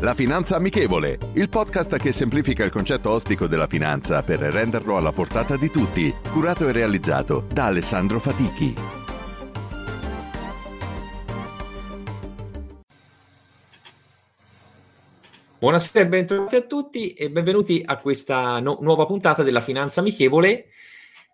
La Finanza Amichevole, il podcast che semplifica il concetto ostico della finanza per renderlo alla portata di tutti, curato e realizzato da Alessandro Fatichi. Buonasera e bentornati a tutti e benvenuti a questa no- nuova puntata della Finanza Amichevole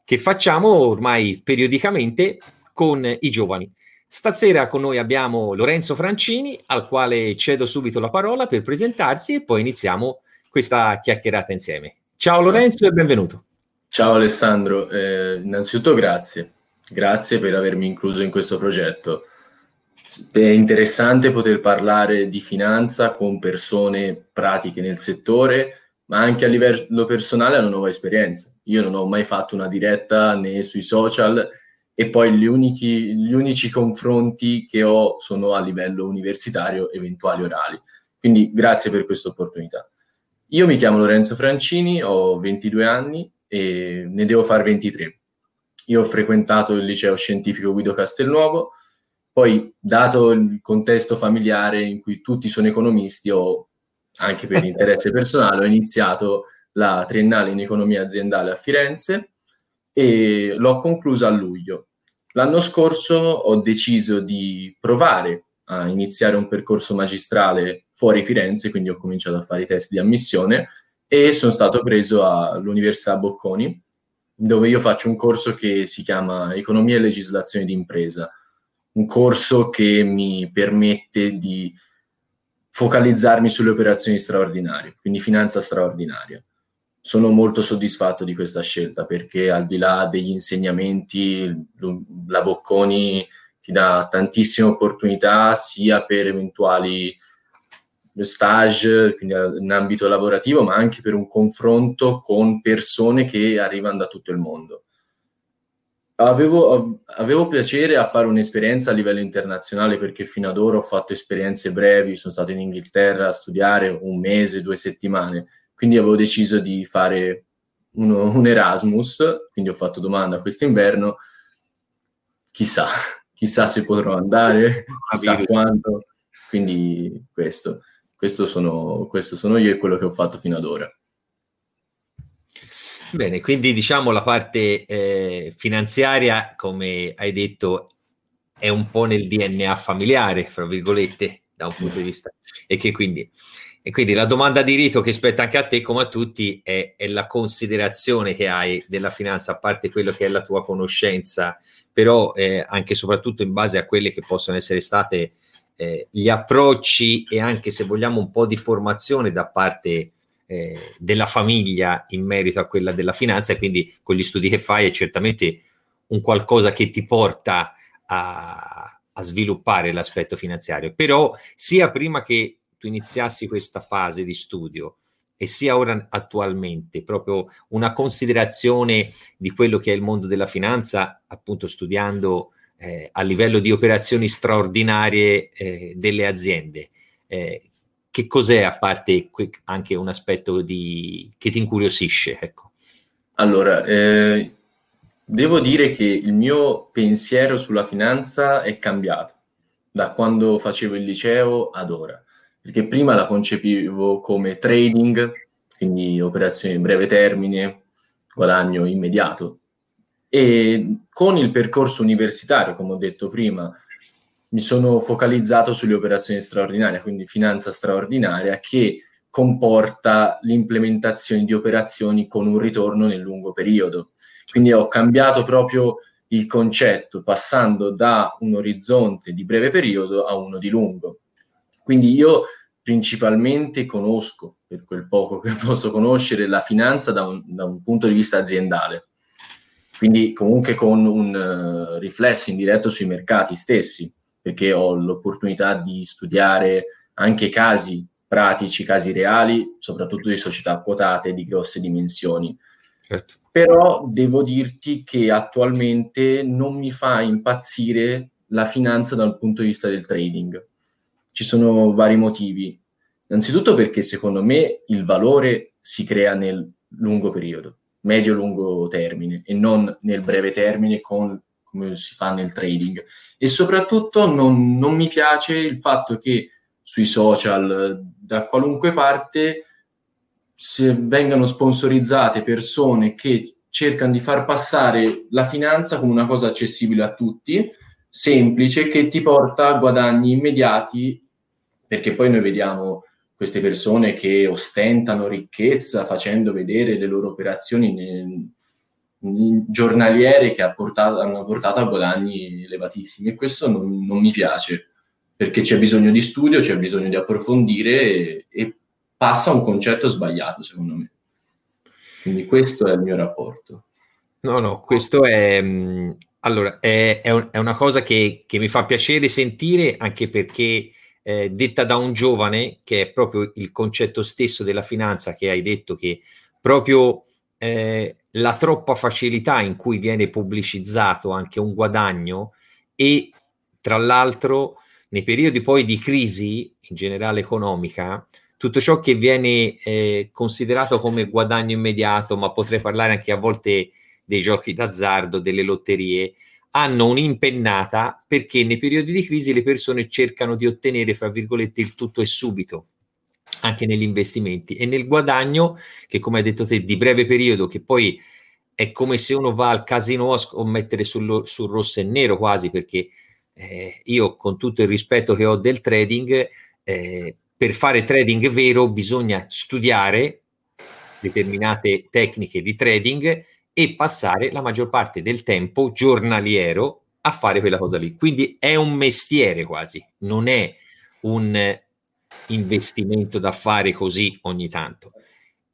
che facciamo ormai periodicamente con i giovani. Stasera con noi abbiamo Lorenzo Francini, al quale cedo subito la parola per presentarsi e poi iniziamo questa chiacchierata insieme. Ciao Lorenzo e benvenuto. Ciao Alessandro, eh, innanzitutto grazie, grazie per avermi incluso in questo progetto. È interessante poter parlare di finanza con persone pratiche nel settore, ma anche a livello personale è una nuova esperienza. Io non ho mai fatto una diretta né sui social e poi gli unici, gli unici confronti che ho sono a livello universitario, eventuali orali. Quindi grazie per questa opportunità. Io mi chiamo Lorenzo Francini, ho 22 anni e ne devo fare 23. Io ho frequentato il liceo scientifico Guido Castelnuovo, poi, dato il contesto familiare in cui tutti sono economisti, ho, anche per interesse personale, ho iniziato la triennale in economia aziendale a Firenze e l'ho conclusa a luglio. L'anno scorso ho deciso di provare a iniziare un percorso magistrale fuori Firenze, quindi ho cominciato a fare i test di ammissione e sono stato preso all'Università Bocconi, dove io faccio un corso che si chiama Economia e legislazione d'impresa un corso che mi permette di focalizzarmi sulle operazioni straordinarie, quindi finanza straordinaria. Sono molto soddisfatto di questa scelta perché al di là degli insegnamenti, la Bocconi ti dà tantissime opportunità sia per eventuali stage, quindi in ambito lavorativo, ma anche per un confronto con persone che arrivano da tutto il mondo. Avevo, avevo, piacere a fare un'esperienza a livello internazionale perché fino ad ora ho fatto esperienze brevi, sono stato in Inghilterra a studiare un mese, due settimane, quindi avevo deciso di fare uno, un Erasmus, quindi ho fatto domanda quest'inverno, chissà, chissà se potrò andare, chissà quanto, quindi questo, questo sono, questo sono io e quello che ho fatto fino ad ora. Bene, quindi diciamo la parte eh, finanziaria, come hai detto, è un po' nel DNA familiare, fra virgolette, da un punto di vista, e che quindi, e quindi la domanda di rito che spetta anche a te, come a tutti, è, è la considerazione che hai della finanza, a parte quello che è la tua conoscenza, però eh, anche e soprattutto in base a quelle che possono essere state eh, gli approcci e anche se vogliamo un po' di formazione da parte eh, della famiglia in merito a quella della finanza e quindi con gli studi che fai è certamente un qualcosa che ti porta a, a sviluppare l'aspetto finanziario. Però sia prima che tu iniziassi questa fase di studio e sia ora attualmente proprio una considerazione di quello che è il mondo della finanza, appunto studiando eh, a livello di operazioni straordinarie eh, delle aziende. Eh, che cos'è a parte anche un aspetto di, che ti incuriosisce? Ecco. Allora, eh, devo dire che il mio pensiero sulla finanza è cambiato da quando facevo il liceo ad ora, perché prima la concepivo come trading, quindi operazioni in breve termine, guadagno immediato. E con il percorso universitario, come ho detto prima, mi sono focalizzato sulle operazioni straordinarie, quindi finanza straordinaria, che comporta l'implementazione di operazioni con un ritorno nel lungo periodo. Quindi ho cambiato proprio il concetto, passando da un orizzonte di breve periodo a uno di lungo. Quindi io principalmente conosco, per quel poco che posso conoscere, la finanza da un, da un punto di vista aziendale. quindi comunque con un uh, riflesso indiretto sui mercati stessi, perché ho l'opportunità di studiare anche casi pratici, casi reali, soprattutto di società quotate di grosse dimensioni. Certo. Però devo dirti che attualmente non mi fa impazzire la finanza dal punto di vista del trading. Ci sono vari motivi. Innanzitutto perché secondo me il valore si crea nel lungo periodo, medio-lungo termine e non nel breve termine con, come si fa nel trading. E soprattutto non, non mi piace il fatto che sui social, da qualunque parte, se vengano sponsorizzate persone che cercano di far passare la finanza come una cosa accessibile a tutti, semplice, che ti porta a guadagni immediati, perché poi noi vediamo queste persone che ostentano ricchezza facendo vedere le loro operazioni nel, giornaliere che ha portato, hanno portato a guadagni elevatissimi e questo non, non, mi piace perché c'è bisogno di studio, c'è bisogno di approfondire e, e passa un concetto sbagliato secondo me. Quindi questo è il mio rapporto. No, no, questo è, mm, allora, è, è, un, è una cosa che, che, mi fa piacere sentire anche perché eh, detta da un giovane, che è proprio il concetto stesso della finanza che hai detto che proprio eh, la troppa facilità in cui viene pubblicizzato anche un guadagno e tra l'altro nei periodi poi di crisi in generale economica tutto ciò che viene eh, considerato come guadagno immediato, ma potrei parlare anche a volte dei giochi d'azzardo, delle lotterie, hanno un'impennata perché nei periodi di crisi le persone cercano di ottenere, fra virgolette, il tutto e subito, anche negli investimenti. E nel guadagno, che come hai detto te, di breve periodo, che poi è come se uno va al casino a scommettere sul, sul rosso e nero quasi, perché eh, io con tutto il rispetto che ho del trading, eh, per fare trading vero bisogna studiare determinate tecniche di trading e passare la maggior parte del tempo giornaliero a fare quella cosa lì. Quindi è un mestiere quasi, non è un investimento da fare così ogni tanto.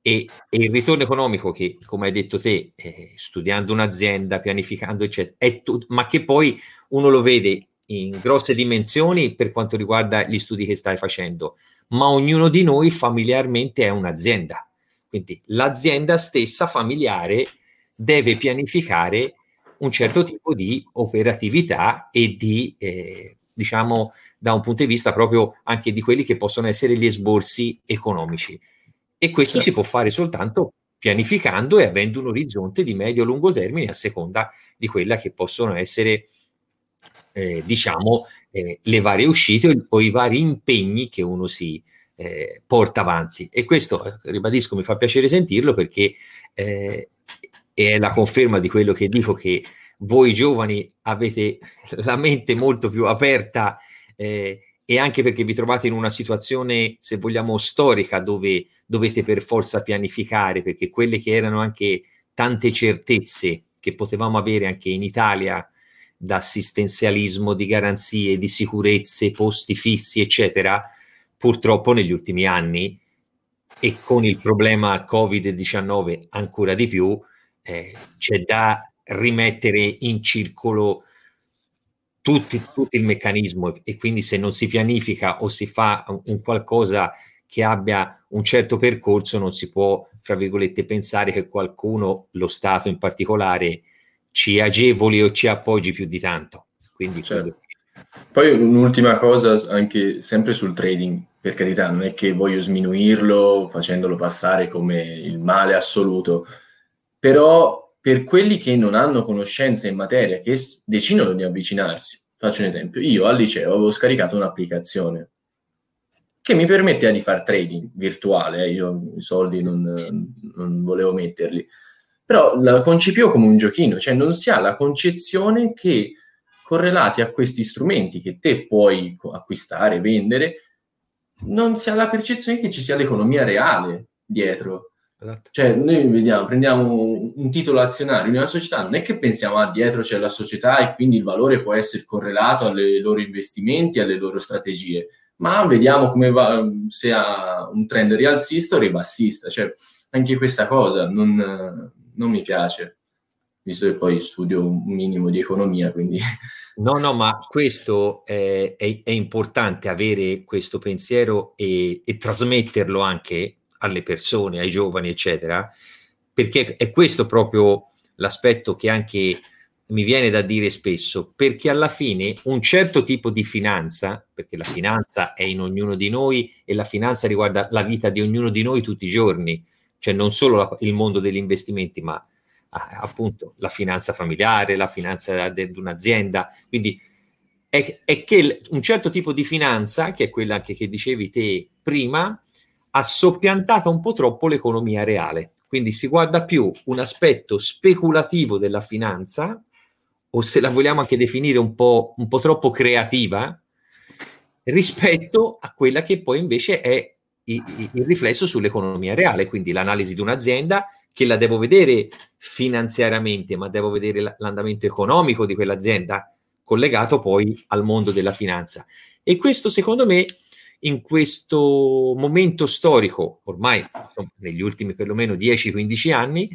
E, e il ritorno economico che, come hai detto te, eh, studiando un'azienda, pianificando, eccetera, è tu- ma che poi uno lo vede in grosse dimensioni per quanto riguarda gli studi che stai facendo, ma ognuno di noi familiarmente è un'azienda. Quindi l'azienda stessa familiare deve pianificare un certo tipo di operatività e di, eh, diciamo, da un punto di vista proprio anche di quelli che possono essere gli esborsi economici. E questo certo. si può fare soltanto pianificando e avendo un orizzonte di medio-lungo termine a seconda di quella che possono essere, eh, diciamo, eh, le varie uscite o i vari impegni che uno si eh, porta avanti. E questo, eh, ribadisco, mi fa piacere sentirlo perché eh, e è la conferma di quello che dico che voi giovani avete la mente molto più aperta eh, e anche perché vi trovate in una situazione, se vogliamo, storica dove dovete per forza pianificare, perché quelle che erano anche tante certezze che potevamo avere anche in Italia d'assistenzialismo, di garanzie, di sicurezze, posti fissi, eccetera, purtroppo negli ultimi anni e con il problema Covid-19 ancora di più, eh, c'è da rimettere in circolo tutti, tutto il meccanismo e quindi se non si pianifica o si fa un, un qualcosa che abbia un certo percorso non si può, fra virgolette, pensare che qualcuno, lo Stato in particolare, ci agevoli o ci appoggi più di tanto. Quindi certo. Poi un'ultima cosa, anche sempre sul trading, per carità, non è che voglio sminuirlo facendolo passare come il male assoluto, però per quelli che non hanno conoscenze in materia, che decidono di avvicinarsi, faccio un esempio, io al liceo avevo scaricato un'applicazione che mi permetteva di fare trading virtuale, eh, io i soldi non, non volevo metterli, però la concepivo come un giochino, cioè non si ha la concezione che correlati a questi strumenti che te puoi acquistare, vendere, non si ha la percezione che ci sia l'economia reale dietro. Esatto. Cioè, noi vediamo, prendiamo un titolo azionario in una società, non è che pensiamo ah, dietro c'è la società e quindi il valore può essere correlato ai loro investimenti, alle loro strategie, ma vediamo come va, se ha un trend rialzista o ribassista. Cioè, anche questa cosa non, non mi piace. visto che poi studio un minimo di economia, quindi... No, no, ma questo è, è, è importante avere questo pensiero e, e, trasmetterlo anche alle persone, ai giovani, eccetera, perché è questo proprio l'aspetto che anche mi viene da dire spesso, perché alla fine un certo tipo di finanza, perché la finanza è in ognuno di noi e la finanza riguarda la vita di ognuno di noi tutti i giorni, cioè non solo la, il mondo degli investimenti, ma appunto la finanza familiare, la finanza di un'azienda. Quindi è, è, che un certo tipo di finanza, che è quella anche che dicevi te prima, ha soppiantato un po' troppo l'economia reale. Quindi si guarda più un aspetto speculativo della finanza, o se la vogliamo anche definire un po', un po troppo creativa, rispetto a quella che poi invece è il, il riflesso sull'economia reale, quindi l'analisi di un'azienda che la devo vedere finanziariamente, ma devo vedere l'andamento economico di quell'azienda collegato poi al mondo della finanza. E questo secondo me in questo momento storico, ormai insomma, negli ultimi perlomeno 10-15 anni,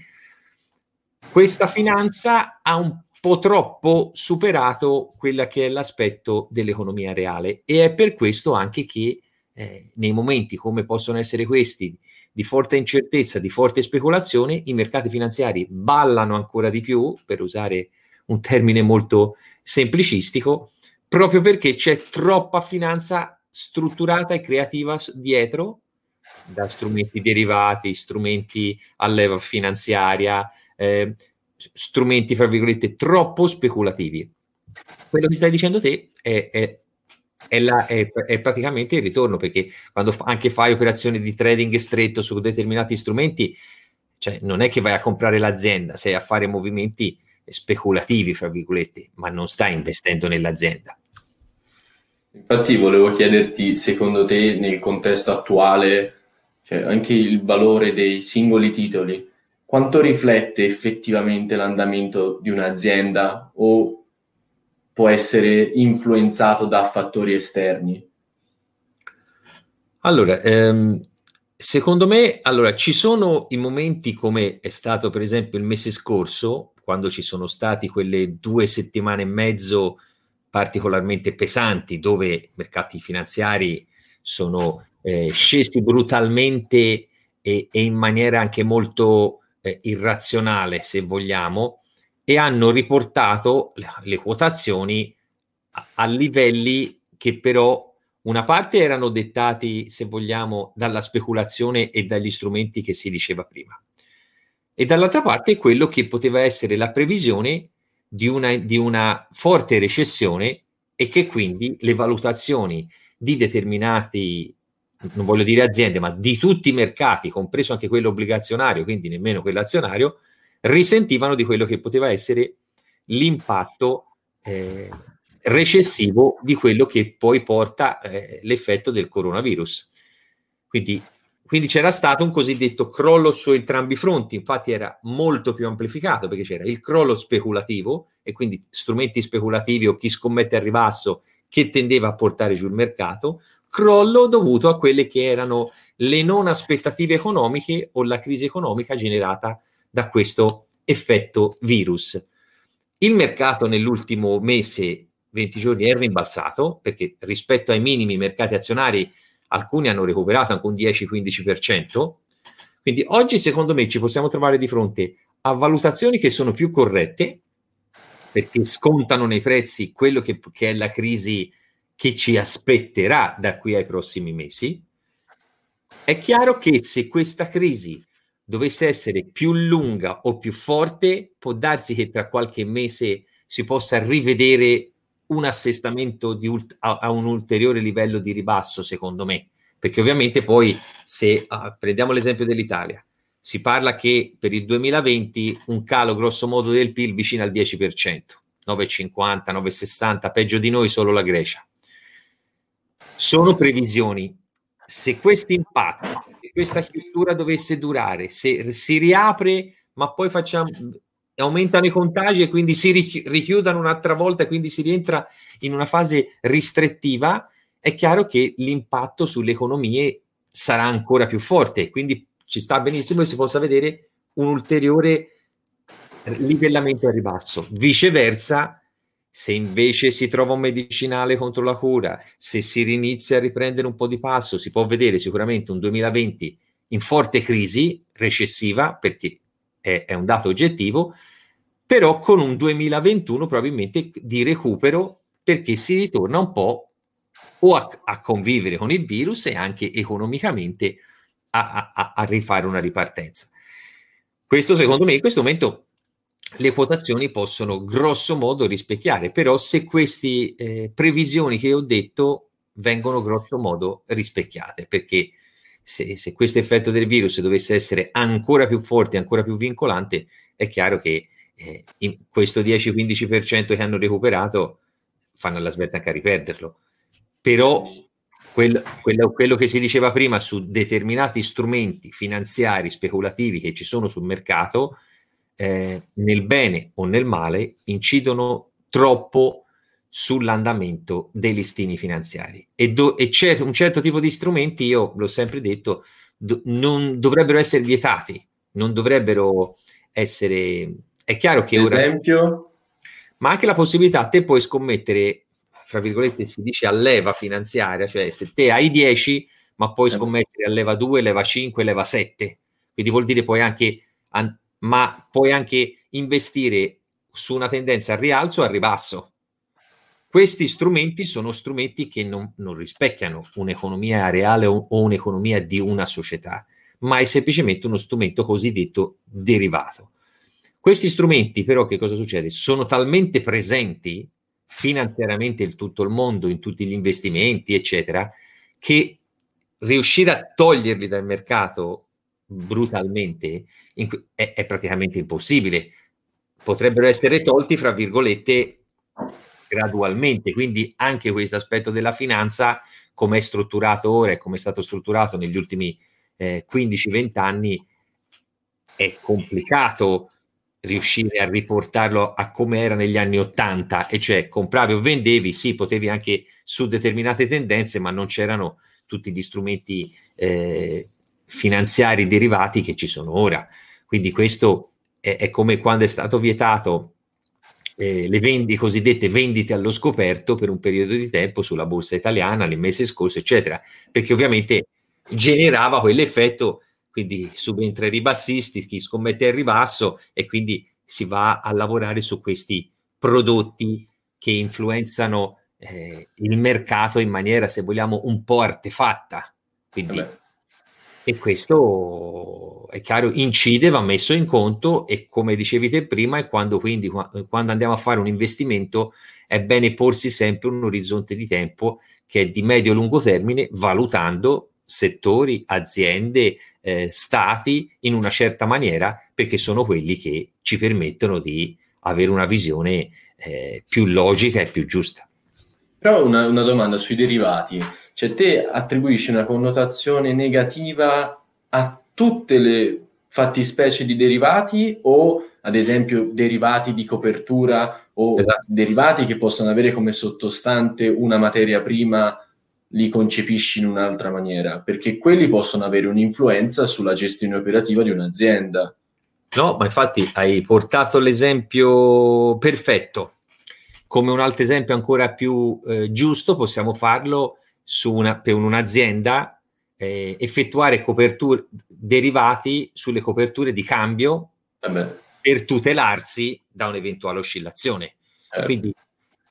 questa finanza ha un po' troppo superato quella che è l'aspetto dell'economia reale. E è per questo anche che eh, nei momenti come possono essere questi di forte incertezza, di forte speculazione, i mercati finanziari ballano ancora di più, per usare un termine molto semplicistico, proprio perché c'è troppa finanza strutturata e creativa dietro, da strumenti derivati, strumenti a leva finanziaria, eh, strumenti, fra virgolette, troppo speculativi. Quello che stai dicendo te è, è è, la, è, praticamente il ritorno perché quando fa, anche fai operazioni di trading stretto su determinati strumenti, cioè non è che vai a comprare l'azienda, sei a fare movimenti speculativi, fra virgolette, ma non stai investendo nell'azienda. Infatti volevo chiederti, secondo te, nel contesto attuale, cioè anche il valore dei singoli titoli, quanto riflette effettivamente l'andamento di un'azienda o può essere influenzato da fattori esterni? Allora, ehm, secondo me, allora, ci sono i momenti come è stato per esempio il mese scorso, quando ci sono stati quelle due settimane e mezzo particolarmente pesanti, dove i mercati finanziari sono eh, scesi brutalmente e, e, in maniera anche molto eh, irrazionale, se vogliamo, e hanno riportato le quotazioni a, a livelli che però una parte erano dettati, se vogliamo, dalla speculazione e dagli strumenti che si diceva prima, e dall'altra parte quello che poteva essere la previsione di una, di una forte recessione e che quindi le valutazioni di determinati, non voglio dire aziende, ma di tutti i mercati, compreso anche quello obbligazionario, quindi nemmeno quello azionario, risentivano di quello che poteva essere l'impatto eh, recessivo di quello che poi porta eh, l'effetto del coronavirus. Quindi, quindi, c'era stato un cosiddetto crollo su entrambi i fronti, infatti era molto più amplificato perché c'era il crollo speculativo e quindi strumenti speculativi o chi scommette al ribasso che tendeva a portare giù il mercato, crollo dovuto a quelle che erano le non aspettative economiche o la crisi economica generata da questo effetto virus. Il mercato nell'ultimo mese, 20 giorni, è rimbalzato perché rispetto ai minimi mercati azionari alcuni hanno recuperato anche un 10-15%. Quindi oggi secondo me ci possiamo trovare di fronte a valutazioni che sono più corrette perché scontano nei prezzi quello che, che è la crisi che ci aspetterà da qui ai prossimi mesi. È chiaro che se questa crisi dovesse essere più lunga o più forte, può darsi che tra qualche mese si possa rivedere un assestamento ult- a, a, un ulteriore livello di ribasso, secondo me. Perché ovviamente poi, se uh, prendiamo l'esempio dell'Italia, si parla che per il 2020 un calo grosso modo del PIL vicino al 10%, 9,50, 9,60, peggio di noi solo la Grecia. Sono previsioni. Se questo impatto questa chiusura dovesse durare, se si riapre, ma poi facciamo, aumentano i contagi e quindi si richiudono un'altra volta e quindi si rientra in una fase ristrettiva, è chiaro che l'impatto sulle economie sarà ancora più forte. Quindi ci sta benissimo che si possa vedere un ulteriore livellamento a ribasso. Viceversa, se invece si trova un medicinale contro la cura, se si rinizia a riprendere un po' di passo, si può vedere sicuramente un 2020 in forte crisi recessiva, perché è, è un dato oggettivo, però con un 2021 probabilmente di recupero perché si ritorna un po' o a, a convivere con il virus e anche economicamente a, a, a, rifare una ripartenza. Questo secondo me in questo momento le quotazioni possono grosso modo rispecchiare, però se queste eh, previsioni che ho detto vengono grosso modo rispecchiate, perché se, se questo effetto del virus dovesse essere ancora più forte, ancora più vincolante, è chiaro che eh, questo 10-15% che hanno recuperato fanno la svelta anche a riperderlo. Però quello, quello, quello, che si diceva prima su determinati strumenti finanziari speculativi che ci sono sul mercato, eh, nel bene o nel male, incidono troppo sull'andamento dei listini finanziari. E, do, e c'è un certo tipo di strumenti, io l'ho sempre detto, do, non dovrebbero essere vietati, non dovrebbero essere... È chiaro che ora... Esempio? Ma anche la possibilità, te puoi scommettere, fra virgolette si dice a leva finanziaria, cioè se te hai 10, ma puoi eh. scommettere a leva 2, leva 5, leva 7. Quindi vuol dire puoi anche, an- ma puoi anche investire su una tendenza al rialzo o al ribasso questi strumenti sono strumenti che non, non rispecchiano un'economia reale o, o un'economia di una società, ma è semplicemente uno strumento cosiddetto derivato. Questi strumenti però che cosa succede? Sono talmente presenti finanziariamente in tutto il mondo, in tutti gli investimenti, eccetera, che riuscire a toglierli dal mercato brutalmente è, è praticamente impossibile. Potrebbero essere tolti, fra virgolette, gradualmente, quindi anche questo aspetto della finanza, come è strutturato ora e come è stato strutturato negli ultimi eh, 15-20 anni, è complicato riuscire a riportarlo a come era negli anni 80, e cioè compravi o vendevi, sì, potevi anche su determinate tendenze, ma non c'erano tutti gli strumenti eh, finanziari derivati che ci sono ora. Quindi questo è, è come quando è stato vietato eh, le vendi, cosiddette vendite allo scoperto per un periodo di tempo sulla borsa italiana nel mese scorso, eccetera, perché ovviamente generava quell'effetto, quindi subentra i ribassisti, chi scommette al ribasso e quindi si va a lavorare su questi prodotti che influenzano eh, il mercato in maniera, se vogliamo, un po' artefatta. Quindi Vabbè e questo è chiaro, incide, va messo in conto e come dicevi te prima, è quando quindi quando andiamo a fare un investimento è bene porsi sempre un orizzonte di tempo che è di medio-lungo termine, valutando settori, aziende, eh, stati in una certa maniera, perché sono quelli che ci permettono di avere una visione eh, più logica e più giusta. Però una, una domanda sui derivati cioè te attribuisci una connotazione negativa a tutte le fattispecie di derivati o ad esempio derivati di copertura o esatto. derivati che possono avere come sottostante una materia prima li concepisci in un'altra maniera, perché quelli possono avere un'influenza sulla gestione operativa di un'azienda. No, ma infatti hai portato l'esempio perfetto. Come un altro esempio ancora più eh, giusto, possiamo farlo su una, per un'azienda eh, effettuare coperture derivati sulle coperture di cambio Vabbè. per tutelarsi da un'eventuale oscillazione. Eh. Quindi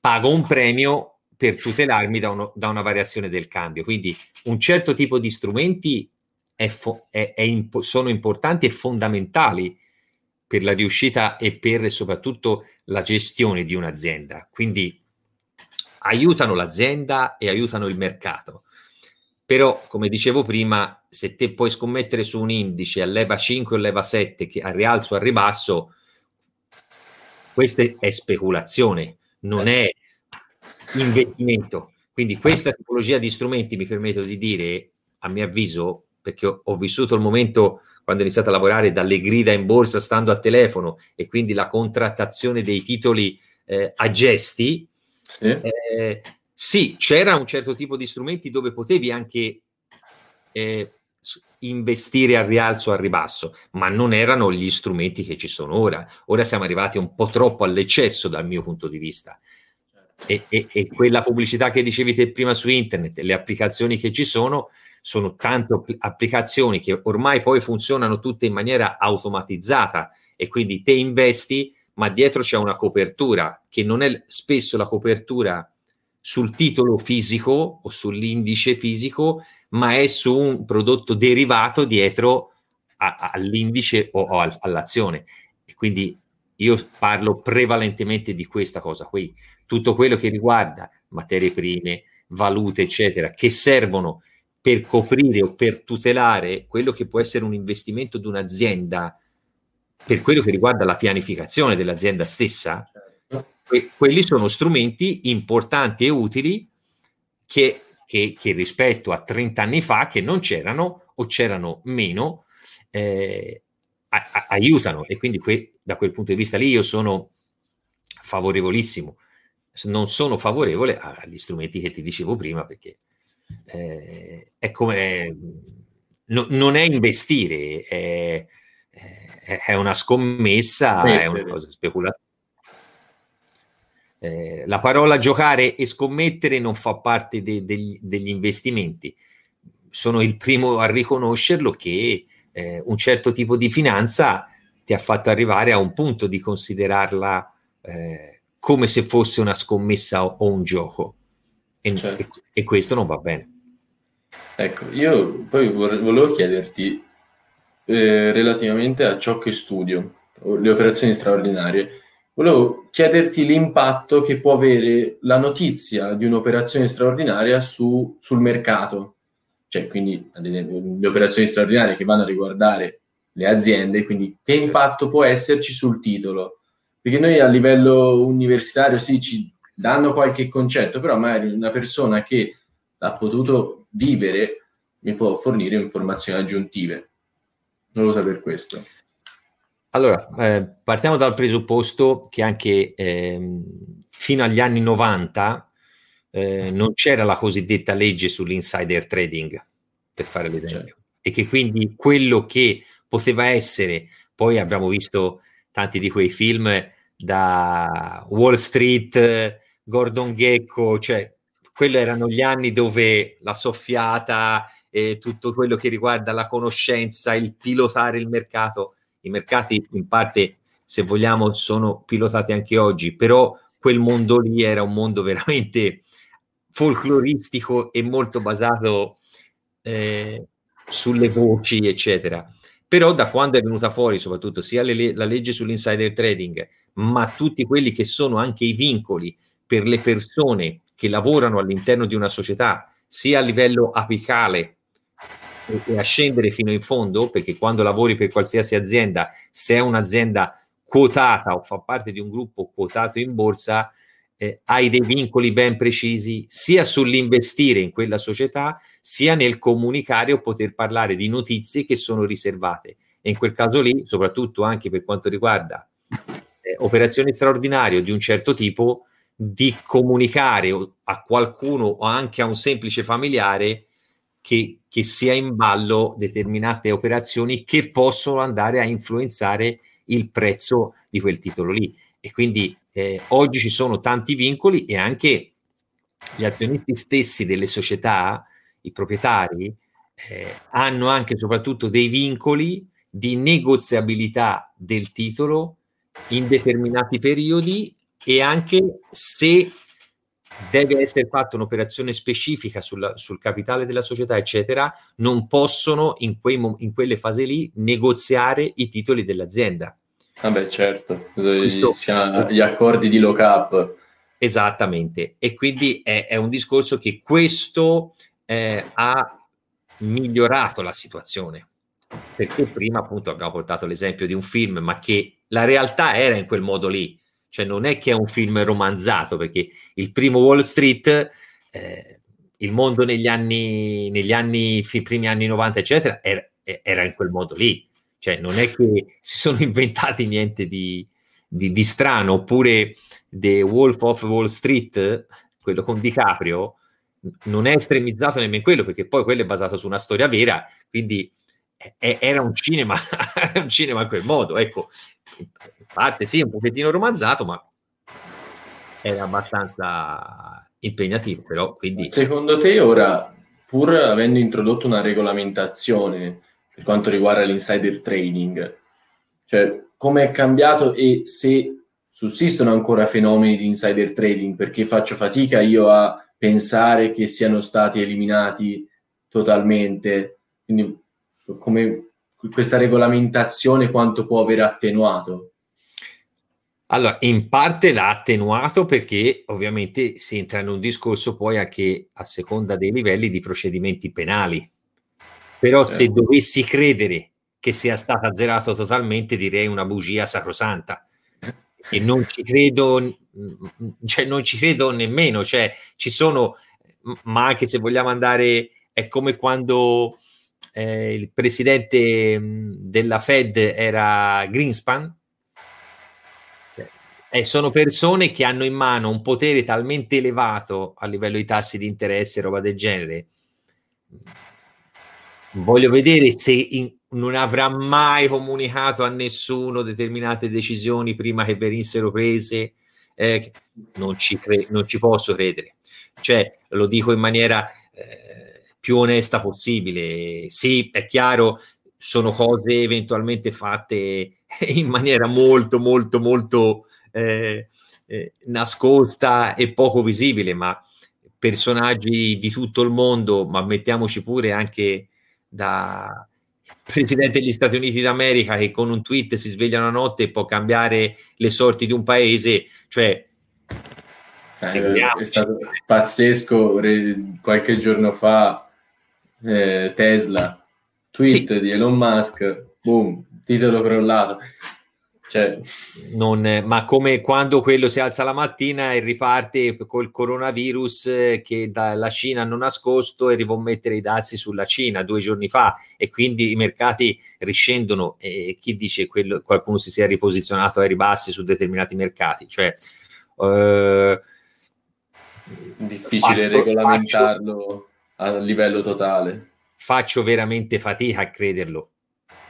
pago un premio per tutelarmi da, uno, da, una variazione del cambio. Quindi un certo tipo di strumenti è fo- è, è impo- sono importanti e fondamentali per la riuscita e per soprattutto la gestione di un'azienda. Quindi aiutano l'azienda e aiutano il mercato. Però, come dicevo prima, se te puoi scommettere su un indice a leva 5 o leva 7 che a rialzo o a ribasso, questa è speculazione, non è investimento. Quindi questa tipologia di strumenti mi permetto di dire, a mio avviso, perché ho, ho vissuto il momento quando ho iniziato a lavorare dalle grida in borsa stando a telefono e quindi la contrattazione dei titoli eh, a gesti, sì. Eh, sì, c'era un certo tipo di strumenti dove potevi anche eh, investire al rialzo o al ribasso, ma non erano gli strumenti che ci sono ora. Ora siamo arrivati un po' troppo all'eccesso dal mio punto di vista. E, e, e quella pubblicità che dicevi te prima su internet, le applicazioni che ci sono, sono tante applicazioni che ormai poi funzionano tutte in maniera automatizzata e quindi te investi, ma dietro c'è una copertura che non è spesso la copertura sul titolo fisico o sull'indice fisico, ma è su un prodotto derivato dietro a, a, all'indice o, o al, all'azione. E quindi io parlo prevalentemente di questa cosa qui. Tutto quello che riguarda materie prime, valute, eccetera, che servono per coprire o per tutelare quello che può essere un investimento di un'azienda per quello che riguarda la pianificazione dell'azienda stessa, que- quelli sono strumenti importanti e utili che che, che, rispetto a 30 anni fa, che non c'erano o c'erano meno, eh, a- a- aiutano. E quindi que- da quel punto di vista lì io sono favorevolissimo. Non sono favorevole agli strumenti che ti dicevo prima perché eh, è come... No, non è investire, è, è una scommessa, è una cosa speculativa eh, la parola giocare e scommettere non fa parte de- degli, degli, investimenti. Sono il primo a riconoscerlo che eh, un certo tipo di finanza ti ha fatto arrivare a un punto di considerarla eh, come se fosse una scommessa o, o un gioco. E, certo. e, e, questo non va bene. Ecco, io poi volevo chiederti eh, relativamente a ciò che studio, le operazioni straordinarie Volevo chiederti l'impatto che può avere la notizia di un'operazione straordinaria su, sul mercato, cioè quindi le operazioni straordinarie che vanno a riguardare le aziende, quindi che impatto può esserci sul titolo? Perché noi a livello universitario sì ci danno qualche concetto, però magari una persona che ha potuto vivere mi può fornire informazioni aggiuntive. Non lo so per questo. Allora, eh, partiamo dal presupposto che anche eh, fino agli anni 90 eh, non c'era la cosiddetta legge sull'insider trading, per fare l'esempio, certo. e che quindi quello che poteva essere, poi abbiamo visto tanti di quei film da Wall Street, Gordon Gecko, cioè quelli erano gli anni dove la soffiata e tutto quello che riguarda la conoscenza, il pilotare il mercato i mercati in parte, se vogliamo, sono pilotati anche oggi, però quel mondo lì era un mondo veramente folcloristico e molto basato eh, sulle voci, eccetera. Però da quando è venuta fuori, soprattutto sia le, la legge sull'insider trading, ma tutti quelli che sono anche i vincoli per le persone che lavorano all'interno di una società, sia a livello apicale e, a scendere fino in fondo, perché quando lavori per qualsiasi azienda, se è un'azienda quotata o fa parte di un gruppo quotato in borsa, eh, hai dei vincoli ben precisi sia sull'investire in quella società, sia nel comunicare o poter parlare di notizie che sono riservate. E in quel caso lì, soprattutto anche per quanto riguarda eh, operazioni straordinarie di un certo tipo, di comunicare a qualcuno o anche a un semplice familiare che, che sia in ballo determinate operazioni che possono andare a influenzare il prezzo di quel titolo lì. E quindi eh, oggi ci sono tanti vincoli e anche gli azionisti stessi delle società, i proprietari, eh, hanno anche e soprattutto dei vincoli di negoziabilità del titolo in determinati periodi e anche se deve essere fatta un'operazione specifica sulla, sul capitale della società, eccetera, non possono in, quei, in quelle fasi lì negoziare i titoli dell'azienda. Vabbè, certo, Questo, gli accordi di lock-up. Esattamente, e quindi è, è un discorso che questo eh, ha migliorato la situazione, perché prima appunto abbiamo portato l'esempio di un film, ma che la realtà era in quel modo lì cioè non è che è un film romanzato, perché il primo Wall Street, eh, il mondo negli anni, negli anni, primi anni 90, eccetera, era, era, in quel modo lì. Cioè non è che si sono inventati niente di, di, di strano, oppure The Wolf of Wall Street, quello con DiCaprio, non è estremizzato nemmeno quello, perché poi quello è basato su una storia vera, quindi era un cinema, un cinema in quel modo, ecco, parte sì, un pochettino romanzato, ma era abbastanza impegnativo, però quindi... Secondo te ora, pur avendo introdotto una regolamentazione per quanto riguarda l'insider trading, cioè come è cambiato e se sussistono ancora fenomeni di insider trading, perché faccio fatica io a pensare che siano stati eliminati totalmente, quindi come questa regolamentazione quanto può aver attenuato? Allora, in parte l'ha attenuato perché ovviamente si entra in un discorso poi anche a seconda dei livelli di procedimenti penali. Però certo. se dovessi credere che sia stata azzerato totalmente, direi una bugia sacrosanta. E non ci credo, cioè non ci credo nemmeno, cioè ci sono, ma anche se vogliamo andare, è come quando eh, il presidente della Fed era Greenspan, eh, sono persone che hanno in mano un potere talmente elevato a livello di tassi di interesse, roba del genere. Voglio vedere se in, non avrà mai comunicato a nessuno determinate decisioni prima che venissero prese. Eh, non, ci cre- non ci posso credere. Cioè, lo dico in maniera eh, più onesta possibile. Sì, è chiaro, sono cose eventualmente fatte in maniera molto, molto, molto eh, eh, nascosta e poco visibile, ma personaggi di tutto il mondo, ma mettiamoci pure anche da presidente degli Stati Uniti d'America che con un tweet si sveglia una notte e può cambiare le sorti di un paese, cioè eh, è stato pazzesco qualche giorno fa eh, Tesla tweet sì. di Elon Musk boom titolo crollato cioè... Non, ma come quando quello si alza la mattina e riparte col coronavirus eh, che dalla Cina hanno nascosto e devono mettere i dazi sulla Cina due giorni fa. E quindi i mercati riscendono e chi dice quello, qualcuno si sia riposizionato ai ribassi su determinati mercati? Cioè eh, difficile faccio, regolamentarlo faccio, a livello totale. faccio veramente fatica a crederlo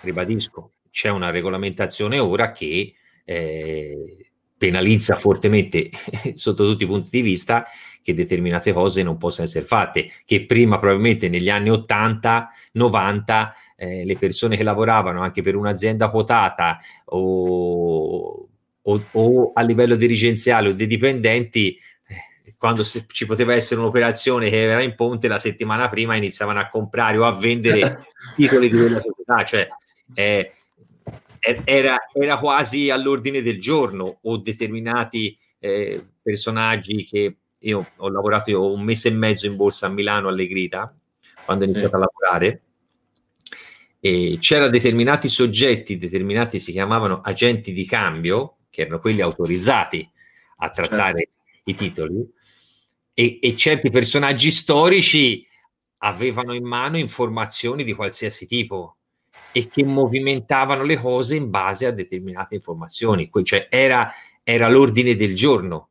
ribadisco c'è una regolamentazione ora che eh, penalizza fortemente sotto tutti i punti di vista che determinate cose non possano essere fatte, che prima probabilmente negli anni 80, 90 eh, le persone che lavoravano anche per un'azienda quotata o, o, o a livello dirigenziale o dei dipendenti eh, quando ci poteva essere un'operazione che era in ponte la settimana prima iniziavano a comprare o a vendere titoli di quella società, cioè eh, era, era, quasi all'ordine del giorno o determinati eh, personaggi che io ho lavorato io un mese e mezzo in borsa a Milano Allegrita quando ho iniziato sì. a lavorare e c'erano determinati soggetti, determinati si chiamavano agenti di cambio, che erano quelli autorizzati a trattare certo. i titoli, e, e certi personaggi storici avevano in mano informazioni di qualsiasi tipo e che movimentavano le cose in base a determinate informazioni. Cioè era, era l'ordine del giorno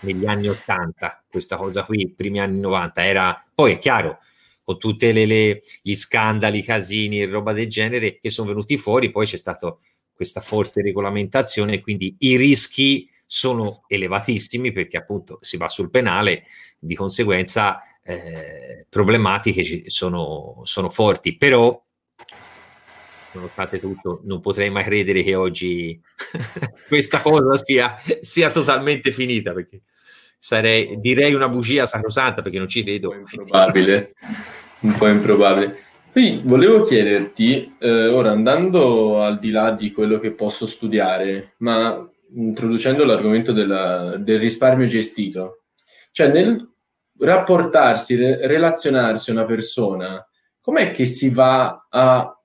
negli anni 80, questa cosa qui, primi anni 90, era poi è chiaro, con tutti gli scandali, casini e roba del genere che sono venuti fuori, poi c'è stata questa forte regolamentazione, quindi i rischi sono elevatissimi perché appunto si va sul penale, di conseguenza eh, problematiche sono, sono forti, però nonostante tutto, non potrei mai credere che oggi questa cosa sia, sia, totalmente finita, perché sarei, direi una bugia sacrosanta, perché non ci vedo. Un po' improbabile, un po' improbabile. Quindi volevo chiederti, eh, ora andando al di là di quello che posso studiare, ma introducendo l'argomento della, del risparmio gestito, cioè nel rapportarsi, re, relazionarsi a una persona, com'è che si va a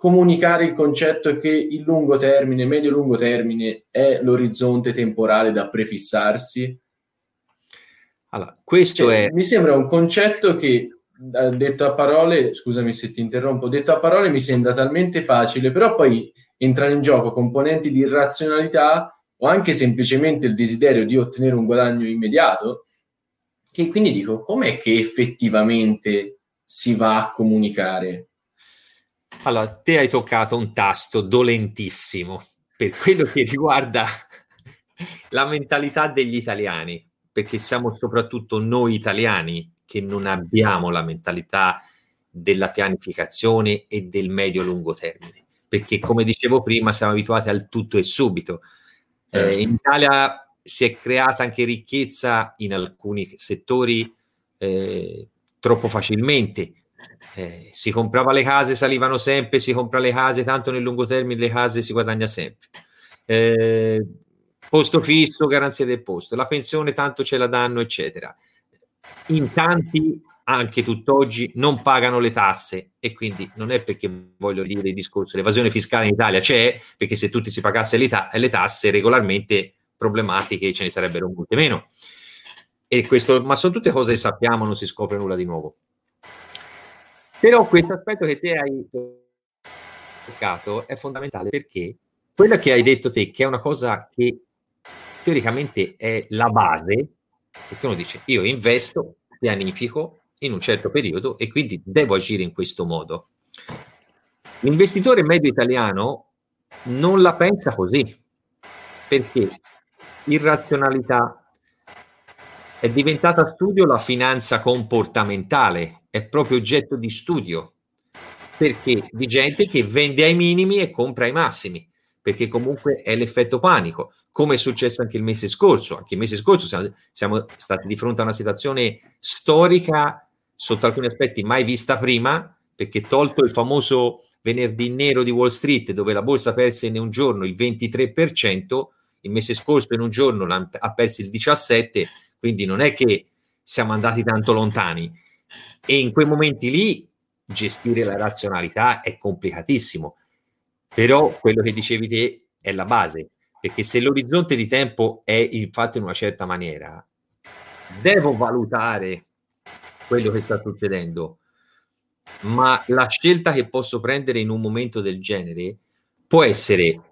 comunicare il concetto che il lungo termine, medio-lungo termine è l'orizzonte temporale da prefissarsi? Allora, questo cioè, è... Mi sembra un concetto che, eh, detto a parole, scusami se ti interrompo, detto a parole mi sembra talmente facile, però poi entrano in gioco componenti di irrazionalità o anche semplicemente il desiderio di ottenere un guadagno immediato, che quindi dico, com'è che effettivamente si va a comunicare? Allora, te hai toccato un tasto dolentissimo per quello che riguarda la mentalità degli italiani, perché siamo soprattutto noi italiani che non abbiamo la mentalità della pianificazione e del medio-lungo termine, perché come dicevo prima siamo abituati al tutto e subito. Eh, in Italia si è creata anche ricchezza in alcuni settori eh, troppo facilmente. Eh, si comprava le case, salivano sempre, si compra le case, tanto nel lungo termine le case si guadagna sempre. Eh, posto fisso, garanzia del posto, la pensione tanto ce la danno, eccetera. In tanti, anche tutt'oggi, non pagano le tasse e quindi non è perché voglio dire il discorso, l'evasione fiscale in Italia c'è, perché se tutti si pagasse le, ta- le tasse regolarmente problematiche ce ne sarebbero molte meno. E questo, ma sono tutte cose che sappiamo, non si scopre nulla di nuovo. Però questo aspetto che te hai toccato è fondamentale perché quello che hai detto te, che è una cosa che teoricamente è la base, perché uno dice io investo, pianifico in un certo periodo e quindi devo agire in questo modo. L'investitore medio italiano non la pensa così, perché irrazionalità. È diventata studio la finanza comportamentale, è proprio oggetto di studio, perché di gente che vende ai minimi e compra ai massimi, perché comunque è l'effetto panico, come è successo anche il mese scorso. Anche il mese scorso siamo, siamo stati di fronte a una situazione storica, sotto alcuni aspetti mai vista prima, perché tolto il famoso venerdì nero di Wall Street, dove la borsa perse in un giorno il 23%, il mese scorso in un giorno ha perso il 17, quindi non è che siamo andati tanto lontani. E in quei momenti lì gestire la razionalità è complicatissimo. Però quello che dicevi te è la base, perché se l'orizzonte di tempo è fatto in una certa maniera, devo valutare quello che sta succedendo, ma la scelta che posso prendere in un momento del genere può essere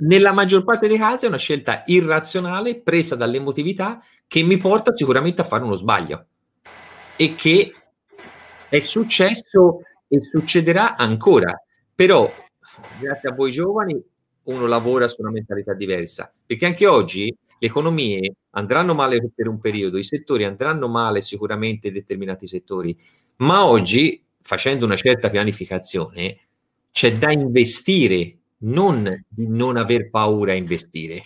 nella maggior parte dei casi una scelta irrazionale presa dall'emotività che mi porta sicuramente a fare uno sbaglio. E che è successo e succederà ancora. Però, grazie a voi giovani, uno lavora su una mentalità diversa, perché anche oggi le economie andranno male per un periodo, i settori andranno male sicuramente determinati settori, ma oggi, facendo una certa pianificazione, c'è da investire non di non aver paura a investire,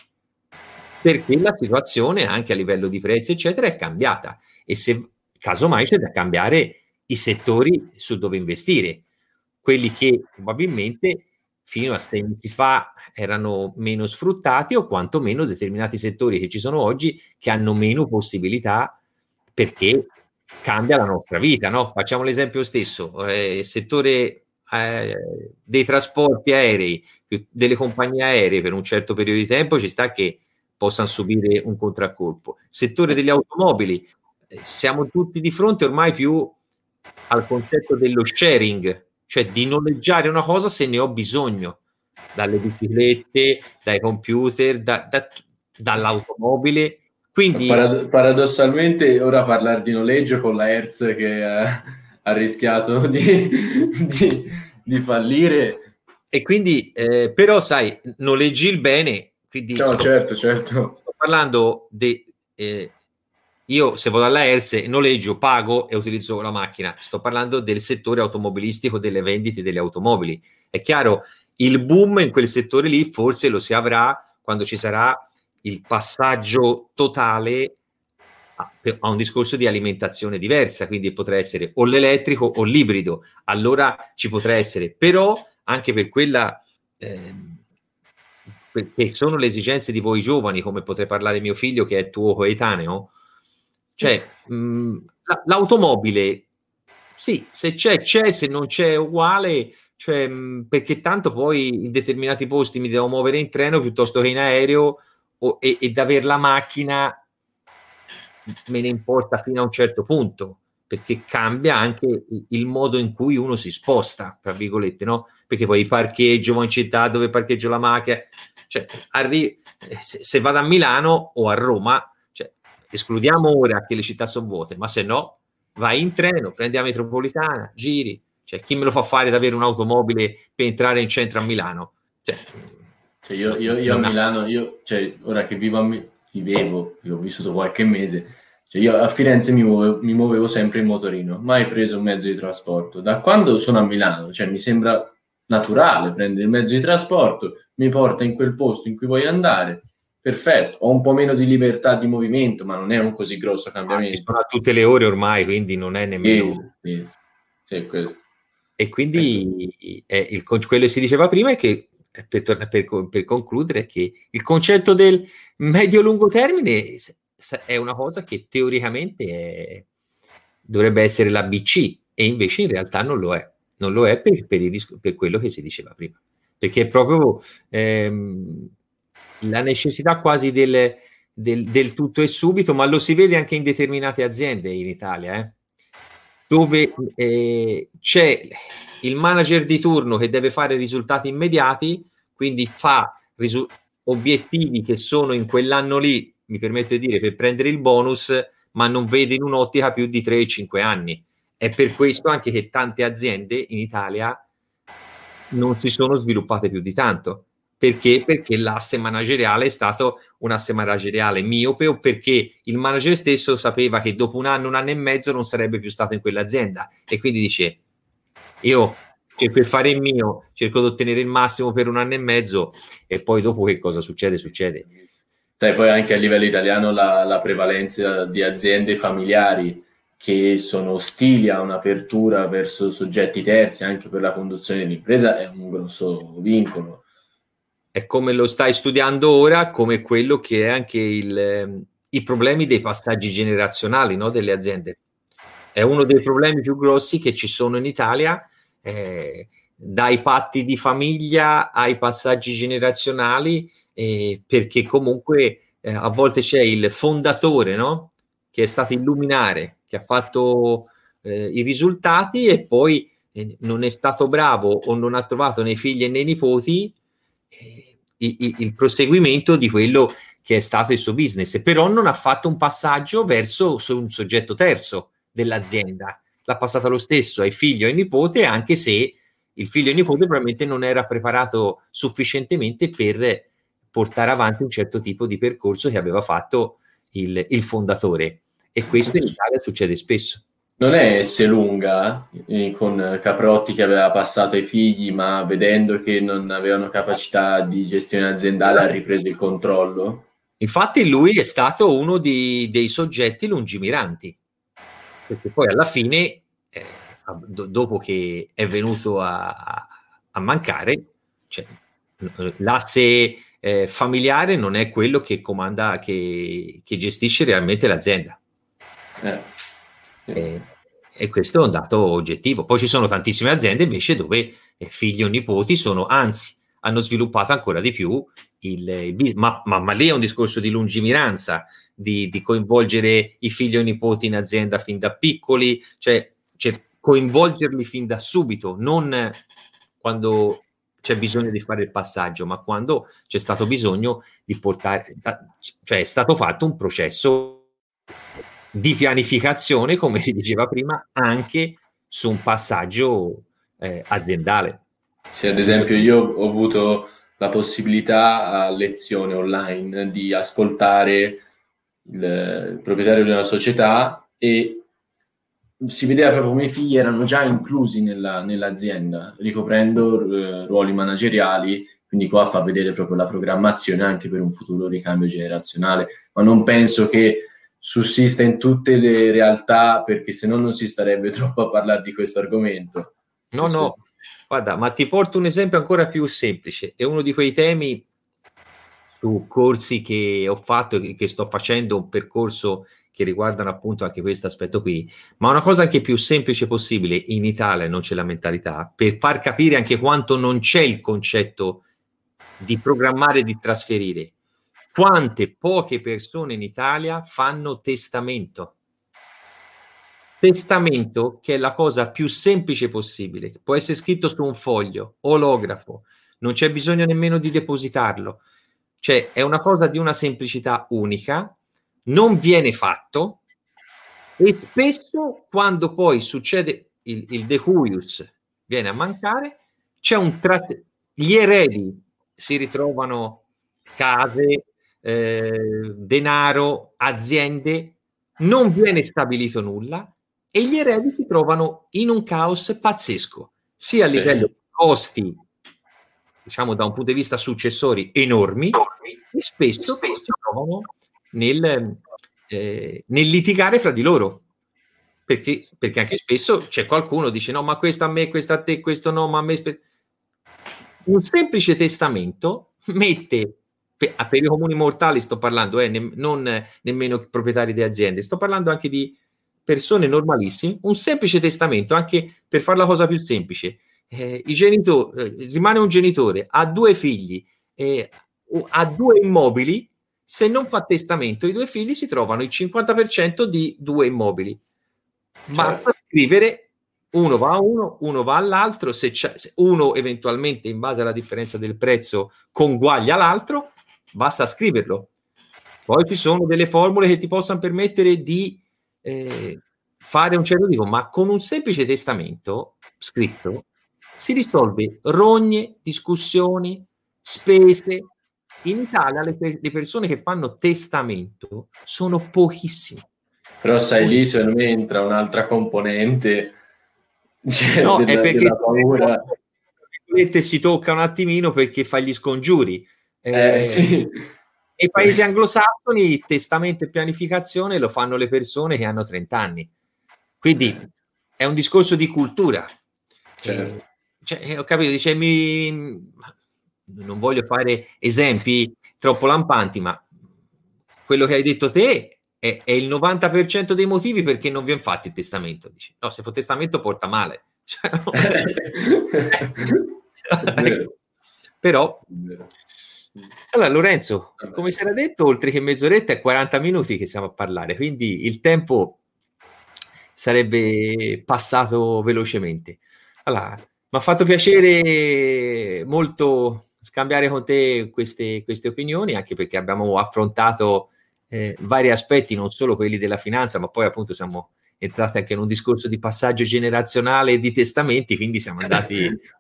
perché la situazione anche a livello di prezzi, eccetera, è cambiata e se casomai c'è da cambiare i settori su dove investire, quelli che probabilmente fino a sei mesi fa erano meno sfruttati o quantomeno determinati settori che ci sono oggi che hanno meno possibilità perché cambia la nostra vita, no? Facciamo l'esempio stesso, eh, settore eh, dei trasporti aerei, delle compagnie aeree per un certo periodo di tempo ci sta che possano subire un contraccolpo. Settore delle automobili, eh, siamo tutti di fronte ormai più al concetto dello sharing, cioè di noleggiare una cosa se ne ho bisogno, dalle biciclette, dai computer, da, da, dall'automobile. Quindi, Parad- paradossalmente, ora parlare di noleggio con la Hertz che ha, ha rischiato di, di, di, fallire. E quindi, eh, però, sai, noleggi il bene. Quindi no, sto, certo, certo. Sto parlando di. Eh, io se vado alla Hertz noleggio, pago e utilizzo la macchina. Sto parlando del settore automobilistico, delle vendite delle automobili. È chiaro, il boom in quel settore lì forse lo si avrà quando ci sarà il passaggio totale a un discorso di alimentazione diversa, quindi potrà essere o l'elettrico o l'ibrido, allora ci potrà essere, però anche per quella eh, che sono le esigenze di voi giovani, come potrei parlare mio figlio che è tuo coetaneo, cioè mh, l'automobile, sì, se c'è, c'è, se non c'è uguale, cioè, mh, perché tanto poi in determinati posti mi devo muovere in treno piuttosto che in aereo o, e, ed avere la macchina me ne importa fino a un certo punto, perché cambia anche il modo in cui uno si sposta, tra virgolette, no? Perché poi parcheggio, in città dove parcheggio la macchina, cioè, arri- se, se, vado a Milano o a Roma, cioè, escludiamo ora che le città sono vuote, ma se no, vai in treno, prendi la metropolitana, giri, Cioè, chi me lo fa fare ad avere un'automobile per entrare in centro a Milano? Cioè, cioè io, io, io a Milano, io, cioè, ora che vivo a Milano, vivevo, io ho vissuto qualche mese, cioè io a Firenze mi muovevo, mi muovevo, sempre in motorino, mai preso un mezzo di trasporto. Da quando sono a Milano, cioè mi sembra naturale prendere il mezzo di trasporto, mi porta in quel posto in cui voglio andare, perfetto, ho un po' meno di libertà di movimento, ma non è un così grosso cambiamento. Ah, sono a tutte le ore ormai, quindi non è nemmeno... Sì, sì, sì E quindi eh, il, quello che si diceva prima è che per, per, per concludere che il concetto del medio-lungo termine è una cosa che teoricamente è, dovrebbe essere la BC e invece in realtà non lo è. Non lo è per, per, il, per quello che si diceva prima, perché è proprio ehm, la necessità quasi del, del, del, tutto e subito, ma lo si vede anche in determinate aziende in Italia, eh, dove eh, c'è il manager di turno che deve fare risultati immediati, quindi fa risu- obiettivi che sono in quell'anno lì, mi permetto di dire, per prendere il bonus, ma non vede in un'ottica più di 3-5 anni. È per questo anche che tante aziende in Italia non si sono sviluppate più di tanto. Perché? Perché l'asse manageriale è stato un asse manageriale miope o perché il manager stesso sapeva che dopo un anno, un anno e mezzo non sarebbe più stato in quell'azienda e quindi dice io cerco di fare il mio, cerco di ottenere il massimo per un anno e mezzo e poi dopo che cosa succede? Succede. Sai, poi anche a livello italiano la, la prevalenza di aziende familiari che sono ostili a un'apertura verso soggetti terzi anche per la conduzione dell'impresa è un grosso vincolo. È come lo stai studiando ora, come quello che è anche il, ehm, i problemi dei passaggi generazionali no, delle aziende. È uno dei problemi più grossi che ci sono in Italia eh, dai patti di famiglia ai passaggi generazionali, eh, perché comunque eh, a volte c'è il fondatore, no? Che è stato illuminare, che ha fatto eh, i risultati e poi eh, non è stato bravo o non ha trovato nei figli e nei nipoti eh, il, il proseguimento di quello che è stato il suo business, però non ha fatto un passaggio verso un soggetto terzo dell'azienda l'ha passata lo stesso ai figli o ai nipote, anche se il figlio e il nipote probabilmente non era preparato sufficientemente per portare avanti un certo tipo di percorso che aveva fatto il, il fondatore. E questo in Italia succede spesso. Non è S lunga eh, con Caprotti che aveva passato ai figli, ma vedendo che non avevano capacità di gestione aziendale ha ripreso il controllo? Infatti lui è stato uno di, dei soggetti lungimiranti, perché poi alla fine, eh, do, dopo che è venuto a, a mancare, cioè, l'asse eh, familiare non è quello che comanda, che, che gestisce realmente l'azienda. Eh. Eh, e questo è un dato oggettivo. Poi ci sono tantissime aziende invece dove eh, figli o nipoti sono, anzi, hanno sviluppato ancora di più il, il ma, ma, ma, lì è un discorso di lungimiranza, di, di, coinvolgere i figli o nipoti in azienda fin da piccoli, cioè, cioè coinvolgerli fin da subito, non quando c'è bisogno di fare il passaggio, ma quando c'è stato bisogno di portare, cioè è stato fatto un processo di pianificazione, come si diceva prima, anche su un passaggio eh, aziendale. Sì, ad esempio io ho avuto la possibilità a lezione online di ascoltare il, il proprietario di una società e si vedeva proprio come i figli erano già inclusi nella, nell'azienda, ricoprendo eh, ruoli manageriali, quindi qua fa vedere proprio la programmazione anche per un futuro ricambio generazionale, ma non penso che sussista in tutte le realtà perché se no non si starebbe troppo a parlare di questo argomento. No, questo... no, Guarda, ma ti porto un esempio ancora più semplice. È uno di quei temi su corsi che ho fatto e che sto facendo un percorso che riguardano appunto anche questo aspetto qui, ma una cosa anche più semplice possibile, in Italia non c'è la mentalità, per far capire anche quanto non c'è il concetto di programmare e di trasferire. Quante poche persone in Italia fanno testamento? testamento, che è la cosa più semplice possibile, può essere scritto su un foglio, olografo, non c'è bisogno nemmeno di depositarlo, cioè è una cosa di una semplicità unica, non viene fatto e spesso quando poi succede, il, il decuius viene a mancare, c'è un tras- gli eredi si ritrovano case, eh, denaro, aziende, non viene stabilito nulla e gli eredi si trovano in un caos pazzesco, sia a sì. livello di costi, diciamo da un punto di vista successori, enormi, e spesso si trovano nel, eh, nel litigare fra di loro. Perché, perché, anche spesso c'è qualcuno che dice no, ma questo a me, questo a te, questo no, ma a me... Spe-". Un semplice testamento mette per, per i comuni mortali sto parlando, eh, ne, non nemmeno proprietari di aziende, sto parlando anche di persone normalissime, un semplice testamento, anche per fare la cosa più semplice. Eh, i genitori, eh, rimane un genitore, ha due figli, eh, ha due immobili, se non fa testamento, i due figli si trovano il 50% di due immobili. Basta certo. scrivere uno va a uno, uno va all'altro, se, se uno eventualmente in base alla differenza del prezzo conguaglia l'altro, basta scriverlo. Poi ci sono delle formule che ti possano permettere di eh, fare un certo tipo, ma con un semplice testamento scritto si risolve rogne, discussioni, spese. In Italia le, le persone che fanno testamento sono pochissime. Però sai, lì secondo me entra un'altra componente. Cioè, no, della, è perché paura. si tocca un attimino perché fa gli scongiuri. Eh, eh, sì. E i paesi anglosassoni, testamento e pianificazione lo fanno le persone che hanno 30 anni. Quindi è un discorso di cultura. Certo. Eh, cioè, eh, ho capito, dice, mi... non voglio fare esempi troppo lampanti, ma quello che hai detto te è, è il 90% dei motivi perché non viene fatto il testamento. Dice, no, se fa testamento porta male. Cioè, no. Però allora, Lorenzo, come si era detto, oltre che mezz'oretta è 40 minuti che stiamo a parlare, quindi il tempo sarebbe passato velocemente. Allora, mi ha fatto piacere molto scambiare con te queste, queste opinioni, anche perché abbiamo affrontato eh, vari aspetti, non solo quelli della finanza, ma poi appunto siamo entrati anche in un discorso di passaggio generazionale e di testamenti, quindi siamo andati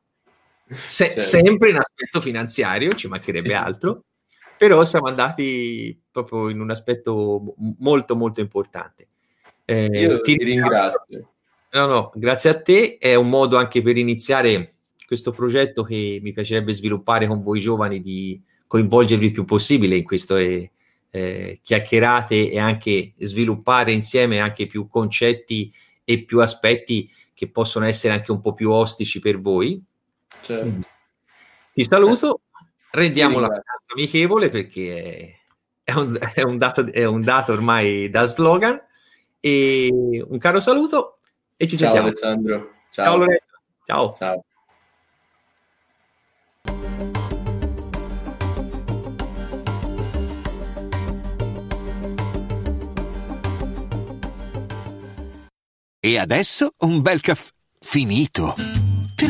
Se, certo. sempre in aspetto finanziario, ci mancherebbe altro, però siamo andati proprio in un aspetto molto molto importante. Eh, Io ti, ringrazio. No, no, grazie a te, è un modo anche per iniziare questo progetto che mi piacerebbe sviluppare con voi giovani di coinvolgervi il più possibile in queste eh, chiacchierate e anche sviluppare insieme anche più concetti e più aspetti che possono essere anche un po' più ostici per voi Certo. Ti saluto, rendiamo la vacanza amichevole perché è un, è, un dato, è un, dato, ormai da slogan e un caro saluto e ci Ciao sentiamo. Alessandro. Ciao, Ciao Lorenzo. Ciao. Ciao. E adesso un bel caffè finito.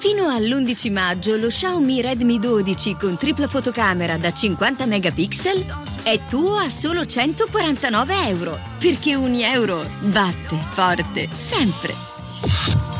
Fino all'11 maggio lo Xiaomi Redmi 12 con tripla fotocamera da 50 megapixel è tuo a solo 149 euro. Perché 1 euro batte forte sempre.